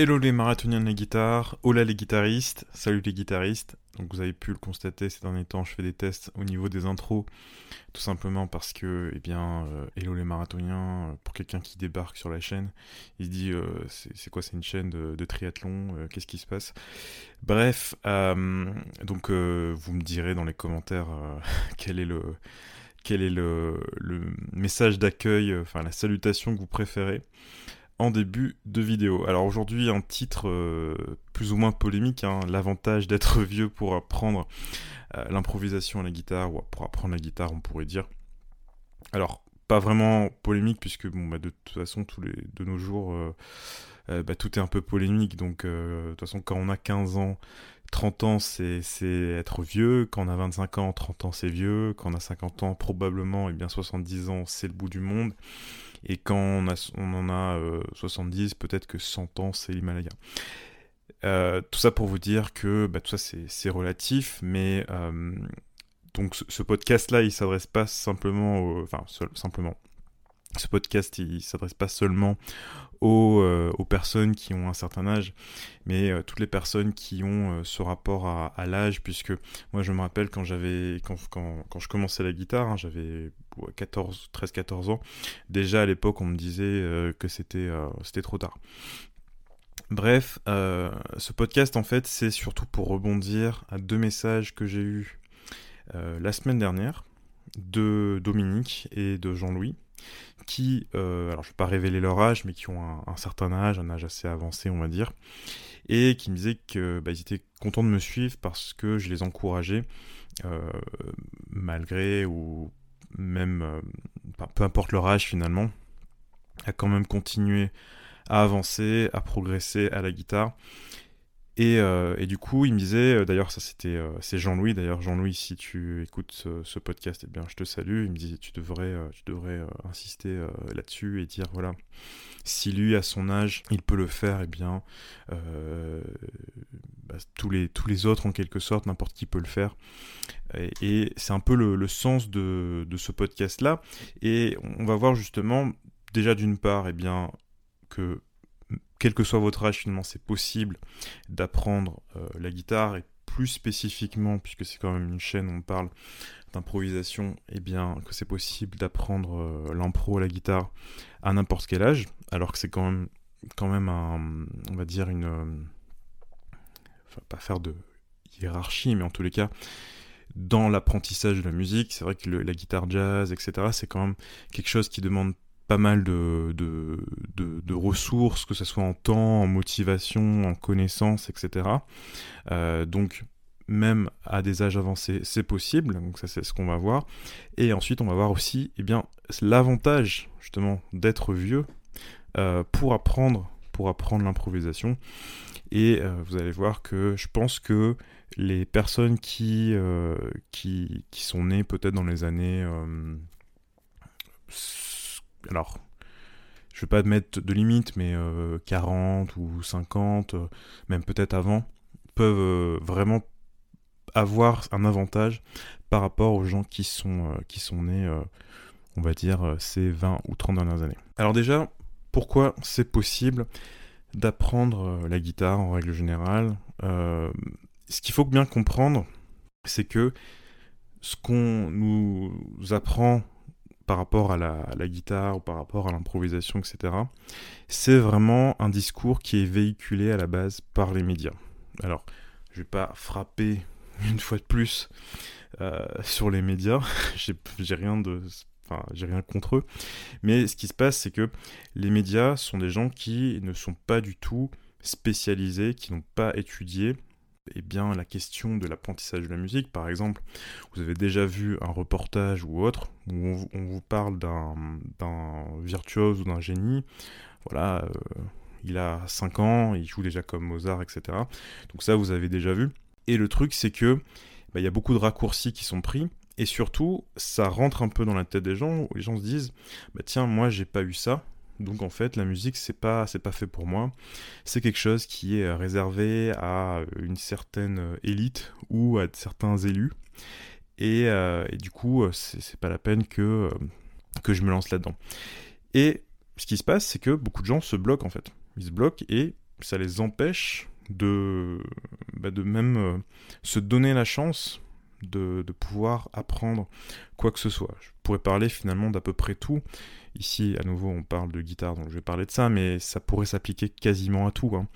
Hello les marathoniens de la guitare, hola les guitaristes, salut les guitaristes. Donc vous avez pu le constater ces derniers temps, je fais des tests au niveau des intros, tout simplement parce que, eh bien, euh, hello les marathoniens, euh, pour quelqu'un qui débarque sur la chaîne, il se dit, euh, c'est quoi, c'est une chaîne de, triathlon, qu'est-ce qui se passe? Bref, donc vous me direz dans les commentaires quel est le quel est le, le message d'accueil, enfin la salutation que vous préférez en début de vidéo. Alors aujourd'hui un titre euh, plus ou moins polémique, hein, l'avantage d'être vieux pour apprendre euh, l'improvisation à la guitare, ou pour apprendre la guitare on pourrait dire. Alors pas vraiment polémique puisque bon, bah, de toute façon tous les, de nos jours euh, bah, tout est un peu polémique donc de toute façon quand on a 15 ans 30 ans, c'est être vieux. Quand on a 25 ans, 30 ans, c'est vieux. Quand on a 50 ans, probablement, et eh bien 70 ans, c'est le bout du monde. Et quand on, en a 70, euh, peut-être que 100 ans, c'est l'Himalaya. Euh, tout ça pour vous dire que bah, tout ça c'est relatif, mais euh, donc ce, podcast-là, il s'adresse pas simplement, enfin simplement, ce podcast, il s'adresse pas seulement aux, personnes qui ont un certain âge, mais toutes les personnes qui ont ce rapport à, l'âge, puisque moi je me rappelle quand j'avais quand, quand, je commençais la guitare, hein, j'avais 14, 13-14 ans. Déjà à l'époque, on me disait euh, que c'était euh, c'était trop tard. Bref, euh, ce podcast en fait, c'est surtout pour rebondir à deux messages que j'ai eus la semaine dernière de Dominique et de Jean-Louis, qui, alors je ne vais pas révéler leur âge, mais qui ont un, certain âge, un âge assez avancé, on va dire, et qui me disaient qu'ils bah, étaient contents de me suivre parce que je les encourageais, malgré ou même euh, peu importe leur âge finalement, à quand même continuer à avancer, à progresser à la guitare. Et, euh, et, du coup, il me disait, euh, d'ailleurs, ça c'était, c'est Jean-Louis. D'ailleurs, Jean-Louis, si tu écoutes ce, podcast, eh bien, je te salue. Il me disait, tu devrais, tu devrais insister là-dessus et dire, voilà, si lui, à son âge, il peut le faire, eh bien, bah, tous, les, tous les autres, en quelque sorte, n'importe qui peut le faire. Et, c'est un peu le, sens de, de ce podcast-là. Et on va voir justement, déjà d'une part, eh bien, que quel que soit votre âge, finalement, c'est possible d'apprendre euh, la guitare et plus spécifiquement, puisque c'est quand même une chaîne où on parle d'improvisation, eh bien, que c'est possible d'apprendre euh, l'impro à la guitare à n'importe quel âge, alors que c'est quand même, quand même un, on va dire une, euh, enfin, pas faire de hiérarchie, mais en tous les cas, dans l'apprentissage de la musique, c'est vrai que la guitare jazz, etc., c'est quand même quelque chose qui demande pas mal de, ressources, que ce soit en temps, en motivation, en connaissances, etc. Euh, donc, même à des âges avancés, c'est possible. Donc, ça, c'est ce qu'on va voir. Et ensuite, on va voir aussi eh bien, l'avantage, justement, d'être vieux euh, pour apprendre, pour apprendre l'improvisation. Et euh, vous allez voir que je pense que les personnes qui, qui sont nées peut-être dans les années alors, je ne vais pas mettre de limite, mais 40 euh, ou 50, euh, même peut-être avant, peuvent euh, vraiment avoir un avantage par rapport aux gens qui sont, qui sont nés, on va dire, ces 20 ou 30 dernières années. Alors déjà, pourquoi c'est possible d'apprendre la guitare en règle générale Ce qu'il faut bien comprendre, c'est que ce qu'on nous apprend par rapport à la, guitare ou par rapport à l'improvisation, etc., c'est vraiment un discours qui est véhiculé à la base par les médias. Alors, je vais pas frapper une fois de plus euh, sur les médias, j'ai rien contre eux. Mais ce qui se passe, c'est que les médias sont des gens qui ne sont pas du tout spécialisés, qui n'ont pas étudié eh bien, la question de l'apprentissage de la musique, par exemple, vous avez déjà vu un reportage ou autre où on, vous parle d'un virtuose ou d'un génie. Voilà, euh, il a 5 ans, il joue déjà comme Mozart, etc. Donc ça, vous avez déjà vu. Et le truc, c'est que bah, il y a beaucoup de raccourcis qui sont pris. Et surtout, ça rentre un peu dans la tête des gens, où les gens se disent, bah tiens, moi j'ai pas eu ça, donc en fait, la musique, c'est pas, c'est pas fait pour moi. C'est quelque chose qui est euh, réservé à une certaine euh, élite ou à certains élus. Et, euh, du coup, c'est pas la peine que, que je me lance là-dedans. Et ce qui se passe, c'est que beaucoup de gens se bloquent en fait. Ils se bloquent et ça les empêche de, bah, de même euh, se donner la chance de, de, pouvoir apprendre quoi que ce soit. Je pourrais parler finalement d'à peu près tout. Ici, à nouveau, on parle de guitare, donc je vais parler de ça, mais ça pourrait s'appliquer quasiment à tout. Hein.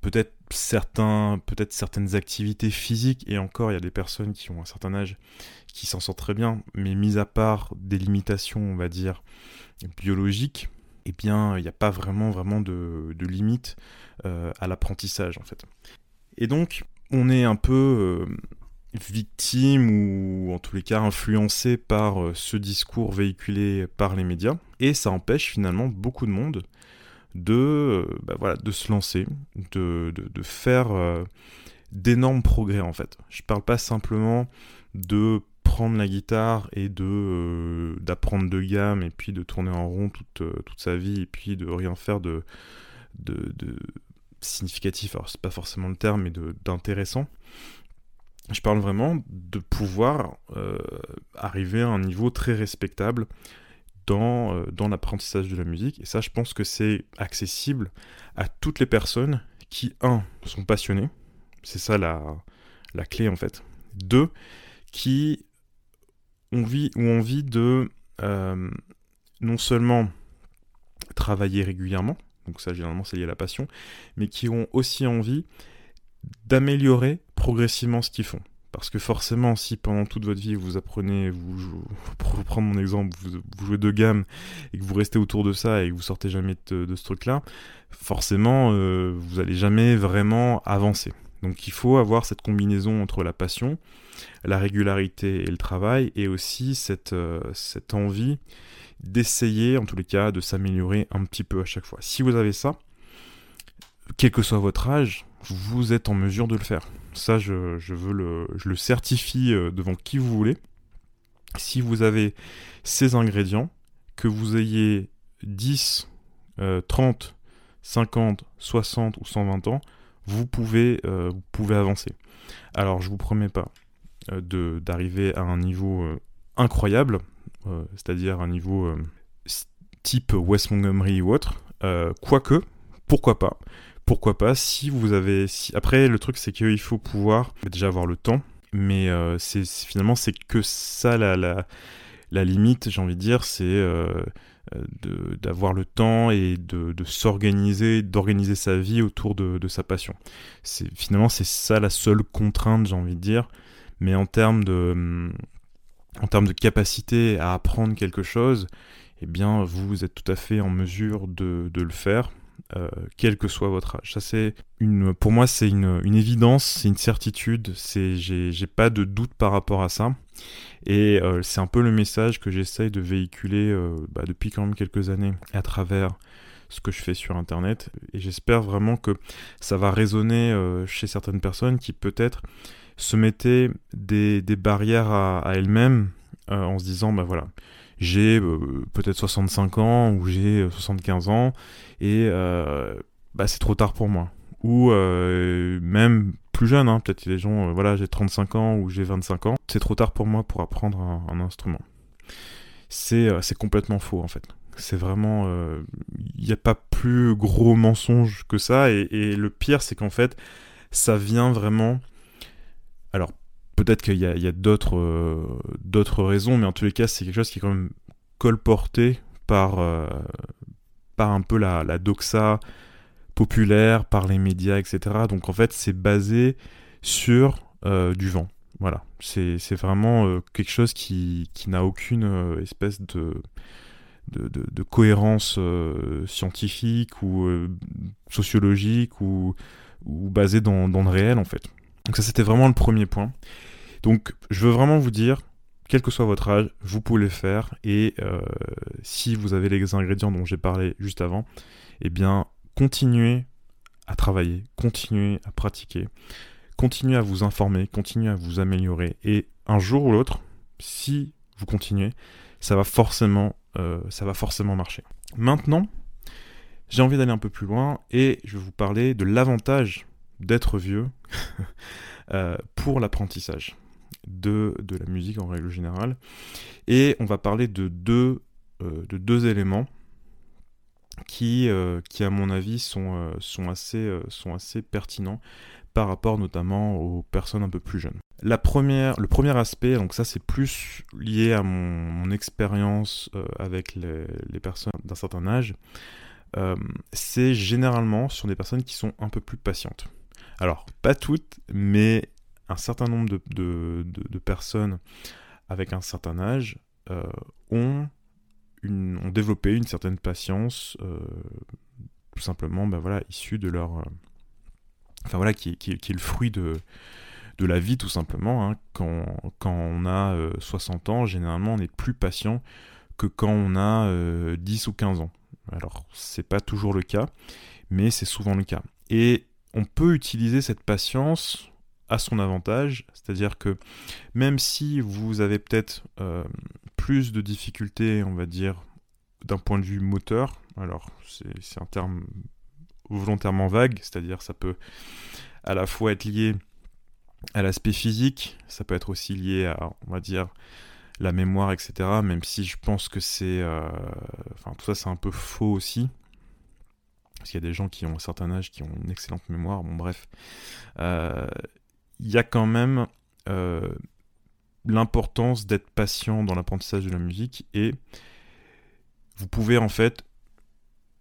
Peut-être certains, peut-être certaines activités physiques, et encore, il y a des personnes qui ont un certain âge qui s'en sortent très bien, mais mis à part des limitations, on va dire, biologiques, eh bien, il n'y a pas vraiment, vraiment de, de limite euh, à l'apprentissage, en fait. Et donc, on est un peu euh, victime ou en tous les cas influencé par euh, ce discours véhiculé par les médias, et ça empêche finalement beaucoup de monde de, bah voilà, de se lancer, de, faire d'énormes progrès en fait. Je parle pas simplement de prendre la guitare et de euh, d'apprendre de gamme et puis de tourner en rond toute, euh, toute sa vie et puis de rien faire de, de, de significatif, alors c'est pas forcément le terme, mais d'intéressant. Je parle vraiment de pouvoir euh, arriver à un niveau très respectable dans, dans l'apprentissage de la musique. Et ça, je pense que c'est accessible à toutes les personnes qui, un, sont passionnées. C'est ça la, la clé en fait. Deux, qui ont envie, ont envie de euh, non seulement travailler régulièrement, donc ça généralement c'est lié à la passion, mais qui ont aussi envie d'améliorer progressivement ce qu'ils font. Parce que forcément, si pendant toute votre vie vous apprenez, vous, pour prendre mon exemple, vous, jouez de gamme et que vous restez autour de ça et que vous sortez jamais de, ce truc-là, forcément, euh, vous allez jamais vraiment avancer. Donc il faut avoir cette combinaison entre la passion, la régularité et le travail, et aussi cette, euh, cette envie d'essayer, en tous les cas, de s'améliorer un petit peu à chaque fois. Si vous avez ça, quel que soit votre âge, vous êtes en mesure de le faire. Ça, je, je veux le, je le certifie euh, devant qui vous voulez. Si vous avez ces ingrédients, que vous ayez 10, 30, 50, 60 ou 120 ans, vous pouvez, euh, pouvez avancer. Alors, je vous promets pas euh, d'arriver à un niveau euh, incroyable, c'est-à-dire un niveau type West Montgomery ou autre, quoique, pourquoi pas pourquoi pas si vous avez si... après le truc c'est qu'il faut pouvoir déjà avoir le temps mais c'est finalement c'est que ça la, la, limite j'ai envie de dire c'est euh, d'avoir le temps et de, s'organiser, d'organiser sa vie autour de, sa passion. C'est finalement c'est ça la seule contrainte, j'ai envie de dire. Mais en termes de capacité à apprendre quelque chose, eh bien vous êtes tout à fait en mesure de le faire. Euh, quel que soit votre âge. Ça c'est une, pour moi c'est une, évidence, c'est une certitude. J'ai, pas de doute par rapport à ça. Et euh, c'est un peu le message que j'essaye de véhiculer euh, bah, depuis quand même quelques années à travers ce que je fais sur Internet. Et j'espère vraiment que ça va résonner chez certaines personnes qui peut-être se mettaient des, des barrières à, à elles-mêmes en se disant, bah voilà, j'ai peut-être 65 ans ou j'ai 75 ans et bah, c'est trop tard pour moi. Ou même plus jeune, hein, peut-être les gens, voilà, j'ai 35 ans ou j'ai 25 ans c'est trop tard pour moi pour apprendre un, instrument. Euh, c'est complètement faux en fait. C'est vraiment... Il euh, n'y a pas plus gros mensonge que ça. Et, le pire, c'est qu'en fait, ça vient vraiment... Alors, peut-être qu'il y a, euh, d'autres raisons, mais en tous les cas, c'est quelque chose qui est quand même colporté par, par un peu la, doxa populaire, par les médias, etc. Donc en fait, c'est basé sur du vent. Voilà, c'est vraiment euh, quelque chose qui, n'a aucune euh, espèce de, cohérence euh, scientifique ou sociologique ou, ou basée dans, dans, le réel en fait. Donc ça c'était vraiment le premier point. Donc je veux vraiment vous dire, quel que soit votre âge, vous pouvez le faire et si vous avez les ingrédients dont j'ai parlé juste avant, eh bien continuez à travailler, continuez à pratiquer continuez à vous informer, continuez à vous améliorer. Et un jour ou l'autre, si vous continuez, ça va forcément, euh, ça va forcément marcher. Maintenant, j'ai envie d'aller un peu plus loin et je vais vous parler de l'avantage d'être vieux euh, pour l'apprentissage de, la musique en règle générale. Et on va parler de deux, euh, éléments qui, qui à mon avis, sont, assez, pertinents par rapport notamment aux personnes un peu plus jeunes. Le premier aspect, donc ça c'est plus lié à mon, expérience avec les personnes d'un certain âge, c'est généralement sur des personnes qui sont un peu plus patientes. Alors, pas toutes, mais un certain nombre de, personnes avec un certain âge euh, ont, ont, développé une certaine patience, euh, tout simplement, ben voilà, issue de leur... Euh, enfin voilà, qui, est le fruit de, la vie, tout simplement. Hein. Quand, quand, on a 60 ans, généralement, on est plus patient que quand on a 10 ou 15 ans. Alors, c'est pas toujours le cas, mais c'est souvent le cas. Et on peut utiliser cette patience à son avantage, c'est-à-dire que même si vous avez peut-être euh, plus de difficultés, on va dire, d'un point de vue moteur, alors c'est un terme volontairement vague, c'est-à-dire ça peut à la fois être lié à l'aspect physique, ça peut être aussi lié à, on va dire, la mémoire, etc. Même si je pense que c'est... Euh, enfin, tout ça c'est un peu faux aussi, parce qu'il y a des gens qui ont un certain âge qui ont une excellente mémoire, bon bref. Euh, il y a quand même euh, l'importance d'être patient dans l'apprentissage de la musique et vous pouvez en fait,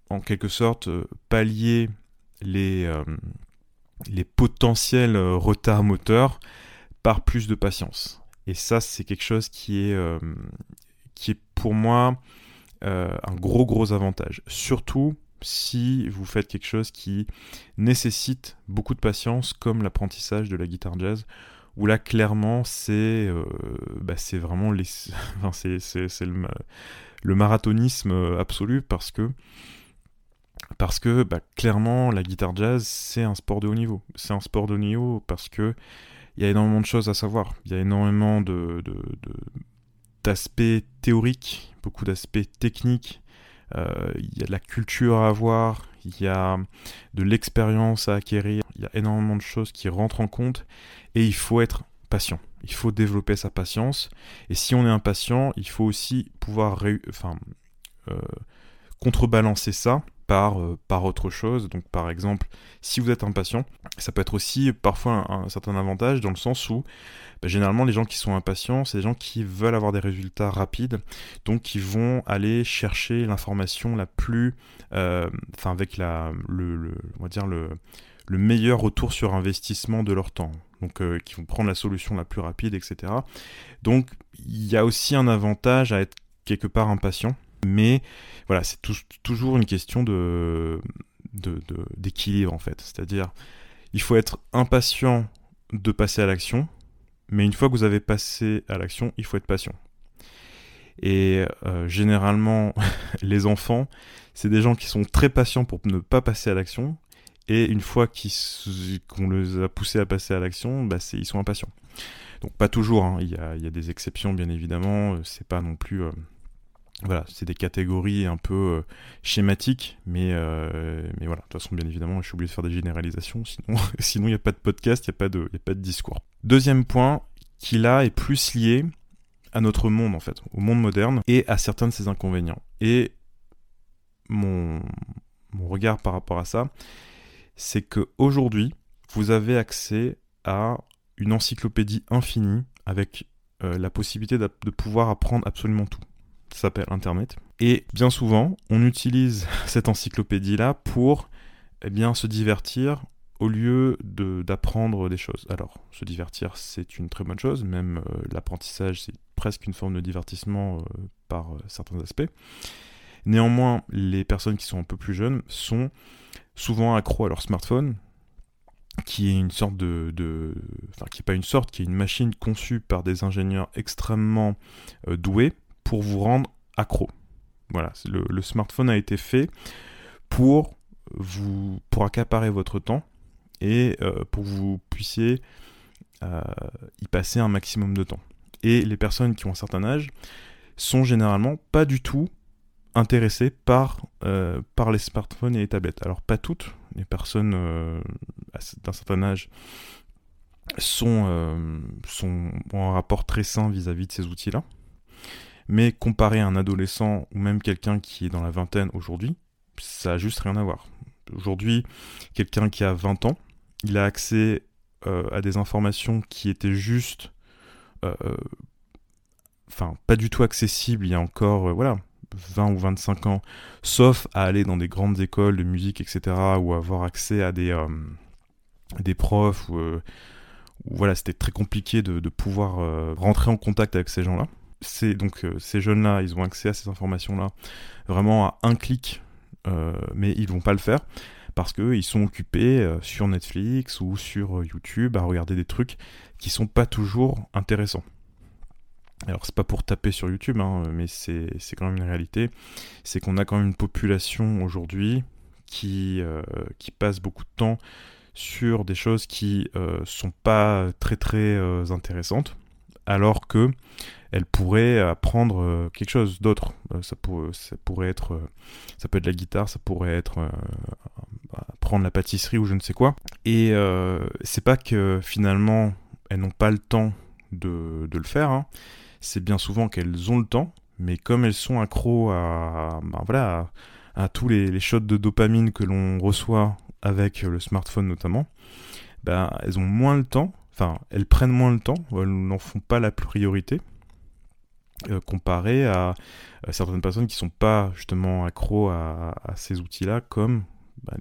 en quelque sorte, euh, pallier les, les potentiels retards moteurs par plus de patience. Et ça, c'est quelque chose qui est, qui est pour moi un gros gros avantage. Surtout si vous faites quelque chose qui nécessite beaucoup de patience, comme l'apprentissage de la guitare jazz, où là clairement c'est euh, bah, vraiment les... le, le, marathonisme absolu parce que parce que bah, clairement la guitare jazz c'est un sport de haut niveau. C'est un sport de haut niveau parce que il y a énormément de choses à savoir. Il y a énormément d'aspects théoriques, beaucoup d'aspects techniques, euh, il y a de la culture à avoir, il y a de l'expérience à acquérir, il y a énormément de choses qui rentrent en compte et il faut être patient. Il faut développer sa patience et si on est impatient, il faut aussi pouvoir enfin, euh, contrebalancer ça par, euh, par autre chose. Donc par exemple, si vous êtes impatient, ça peut être aussi parfois un, certain avantage dans le sens où bah, généralement les gens qui sont impatients, c'est des gens qui veulent avoir des résultats rapides, donc qui vont aller chercher l'information la plus, euh, enfin avec la, le, on va dire le, le meilleur retour sur investissement de leur temps. Donc, euh, qui vont prendre la solution la plus rapide, etc. Donc, il y a aussi un avantage à être quelque part impatient, mais voilà, c'est toujours une question d'équilibre en fait. C'est-à-dire, il faut être impatient de passer à l'action, mais une fois que vous avez passé à l'action, il faut être patient. Et euh, généralement, les enfants, c'est des gens qui sont très patients pour ne pas passer à l'action. Et une fois qu'on les a poussés à passer à l'action, bah ils sont impatients. Donc pas toujours, hein. il, y a, des exceptions bien évidemment, c'est pas non plus... Euh, voilà, c'est des catégories un peu schématiques, mais, mais voilà, de toute façon bien évidemment, je suis obligé de faire des généralisations, sinon il n'y a pas de podcast, il n'y a, pas de, discours. Deuxième point, qui là est plus lié à notre monde en fait, au monde moderne et à certains de ses inconvénients. Et mon, regard par rapport à ça, c'est que aujourd'hui, vous avez accès à une encyclopédie infinie avec euh, la possibilité de pouvoir apprendre absolument tout. Ça s'appelle Internet. Et bien souvent, on utilise cette encyclopédie-là pour eh bien, se divertir au lieu d'apprendre des choses. Alors, se divertir, c'est une très bonne chose, même euh, l'apprentissage, c'est presque une forme de divertissement euh, par euh, certains aspects. Néanmoins, les personnes qui sont un peu plus jeunes sont souvent accros à leur smartphone, qui est une sorte de, de enfin qui n'est pas une sorte, qui est une machine conçue par des ingénieurs extrêmement doués pour vous rendre accro. Voilà, le, smartphone a été fait pour vous pour accaparer votre temps et euh, pour que vous puissiez euh, y passer un maximum de temps. Et les personnes qui ont un certain âge sont généralement pas du tout intéressées par, euh, par les smartphones et les tablettes. Alors pas toutes, les personnes d'un certain âge sont, sont, ont un rapport très sain vis-à-vis de ces outils-là. Mais comparé à un adolescent ou même quelqu'un qui est dans la vingtaine aujourd'hui, ça a juste rien à voir. Aujourd'hui, quelqu'un qui a 20 ans, il a accès à des informations qui étaient juste enfin pas du tout accessibles il y a encore voilà 20 ou 25 ans, sauf à aller dans des grandes écoles de musique, etc., ou avoir accès à des, des profs, ou, voilà, c'était très compliqué de pouvoir rentrer en contact avec ces gens-là. C'est donc ces jeunes-là, ils ont accès à ces informations-là vraiment à un clic, mais ils vont pas le faire parce qu'ils sont occupés euh, sur Netflix ou sur euh, YouTube à regarder des trucs qui sont pas toujours intéressants. Alors c'est pas pour taper sur YouTube, hein, mais c'est quand même une réalité. C'est qu'on a quand même une population aujourd'hui qui, euh, qui passe beaucoup de temps sur des choses qui sont pas très très intéressantes, alors que elle pourrait apprendre quelque chose d'autre. ça, ça, pourrait être, ça peut être la guitare, ça pourrait être prendre la pâtisserie ou je ne sais quoi. Et euh, c'est pas que finalement elles n'ont pas le temps de, le faire, hein. c'est bien souvent qu'elles ont le temps, mais comme elles sont accros à, ben voilà, à, tous les, shots de dopamine que l'on reçoit avec le smartphone notamment, ben, elles ont moins le temps, elles prennent moins le temps, elles n'en font pas la priorité. Euh, comparé à, certaines personnes qui sont pas justement accros à ces outils-là, comme bah,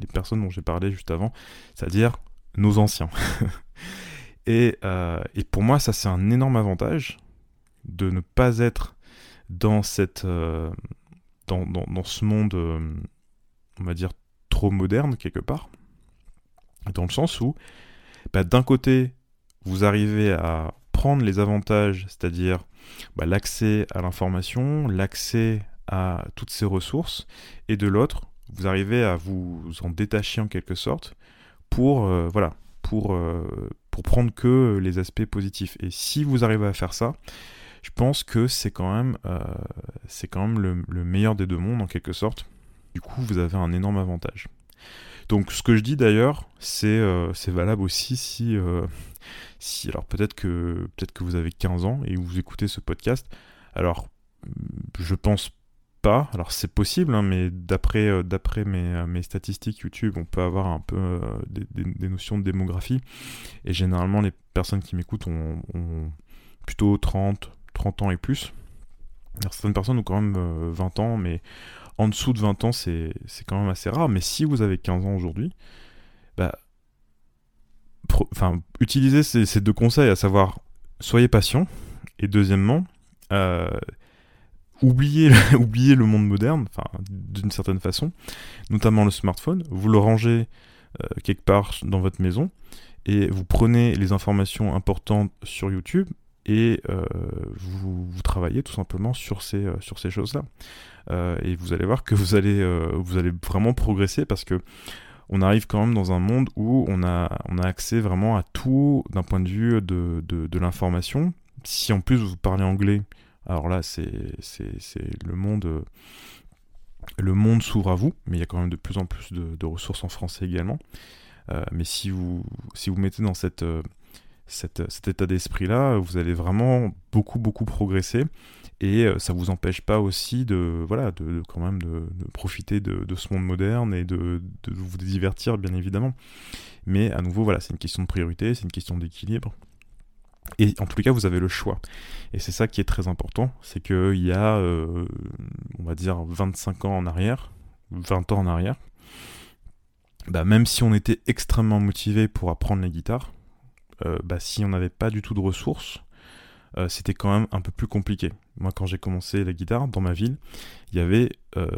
les, personnes dont j'ai parlé juste avant, c'est-à-dire nos anciens. Euh, et, pour moi, ça c'est un énorme avantage de ne pas être dans cette euh, dans, ce monde, euh, on va dire, trop moderne quelque part, dans le sens où, d'un côté, vous arrivez à prendre les avantages, c'est-à-dire bah, l'accès à l'information, l'accès à toutes ces ressources, et de l'autre, vous arrivez à vous en détacher en quelque sorte pour, euh, voilà, pour, euh, pour prendre que les aspects positifs. Et si vous arrivez à faire ça, je pense que c'est quand même, euh, c'est quand même le, meilleur des deux mondes en quelque sorte. Du coup, vous avez un énorme avantage. Donc, ce que je dis d'ailleurs, c'est c'est valable aussi si, si alors peut-être que peut-être que vous avez 15 ans et vous écoutez ce podcast. Alors, je pense alors c'est possible, hein, mais d'après euh, euh, mes, statistiques YouTube, on peut avoir un peu euh, des, notions de démographie. Et généralement, les personnes qui m'écoutent ont, plutôt 30, 30 ans et plus. Certaines personnes ont quand même 20 ans, mais en dessous de 20 ans, c'est quand même assez rare. Mais si vous avez 15 ans aujourd'hui, bah, utilisez ces, deux conseils, à savoir, soyez patient, et deuxièmement, oubliez, le monde moderne, d'une certaine façon, notamment le smartphone, vous le rangez euh, quelque part dans votre maison et vous prenez les informations importantes sur YouTube et euh, vous, travaillez tout simplement euh, sur ces choses-là. Et vous allez voir que vous allez, vous allez vraiment progresser parce que on arrive quand même dans un monde où on a, on a accès vraiment à tout d'un point de vue de, de, de l'information. Si en plus vous parlez anglais, alors là, c'est le monde, le monde s'ouvre à vous, mais il y a quand même de plus en plus de, ressources en français également. Euh, mais si vous, si vous mettez dans cette, cet état d'esprit-là, vous allez vraiment beaucoup, beaucoup progresser. Et euh, ça vous empêche pas aussi de, voilà, de, quand même de, profiter de, ce monde moderne et de, vous divertir, bien évidemment. Mais à nouveau, voilà, c'est une question de priorité, c'est une question d'équilibre. Et en tous les cas, vous avez le choix. Et c'est ça qui est très important, c'est qu'il y a, euh, on va dire, 25 ans en arrière, 20 ans en arrière, bah, même si on était extrêmement motivé pour apprendre la guitare, bah, si on n'avait pas du tout de ressources, euh, c'était quand même un peu plus compliqué. Moi, quand j'ai commencé la guitare dans ma ville, il y avait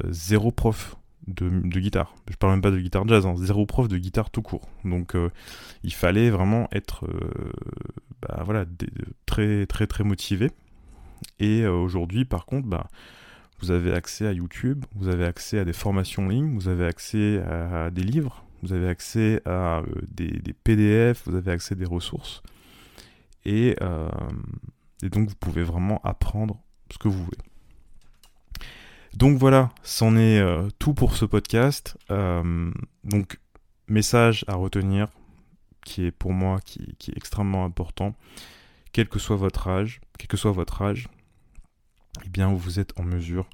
zéro prof de, guitare. Je parle même pas de guitare jazz, hein, zéro prof de guitare tout court. Donc il fallait vraiment être bah, voilà, très très très motivé. Et euh, aujourd'hui, par contre, bah, vous avez accès à YouTube, vous avez accès à des formations en ligne, vous avez accès à, des livres, vous avez accès à euh, des, PDF, vous avez accès à des ressources. Et, euh, et, donc, vous pouvez vraiment apprendre ce que vous voulez. Donc voilà, c'en est tout pour ce podcast. donc, message à retenir, qui est pour moi qui, est extrêmement important, quel que soit votre âge, quel que soit votre âge, eh bien vous êtes en mesure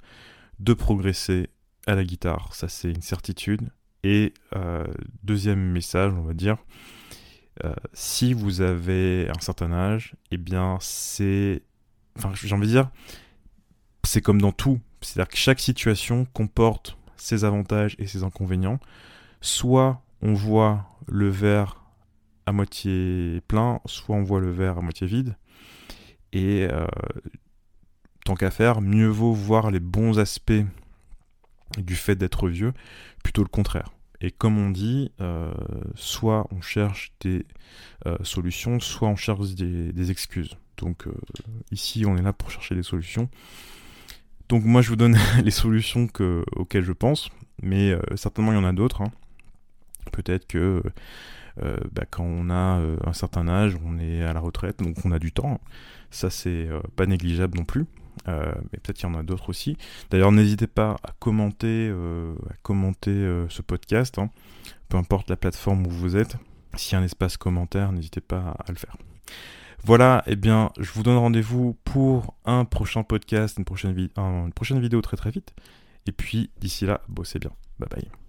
de progresser à la guitare, ça c'est une certitude. Et deuxième message, on va dire, si vous avez un certain âge, eh bien c'est... Enfin, j'ai envie de dire, c'est comme dans tout. C'est-à-dire que chaque situation comporte ses avantages et ses inconvénients. Soit on voit le verre à moitié plein, soit on voit le verre à moitié vide. Et euh, tant qu'à faire, mieux vaut voir les bons aspects du fait d'être vieux, plutôt le contraire. Et comme on dit, euh, soit on cherche des euh, solutions, soit on cherche des, excuses. Donc ici, on est là pour chercher des solutions. Donc moi, je vous donne les solutions auxquelles je pense, mais certainement il y en a d'autres. Hein. Peut-être que euh, bah, quand on a euh, un certain âge, on est à la retraite, donc on a du temps. Ça, c'est euh, pas négligeable non plus. Mais peut-être qu'il y en a d'autres aussi. D'ailleurs, n'hésitez pas à commenter, à commenter ce podcast, hein. peu importe la plateforme où vous êtes. S'il y a un espace commentaire, n'hésitez pas à le faire. Voilà, eh bien, je vous donne rendez-vous pour un prochain podcast, une prochaine, une prochaine vidéo très très vite. Et puis, d'ici là, bossez bien. Bye bye.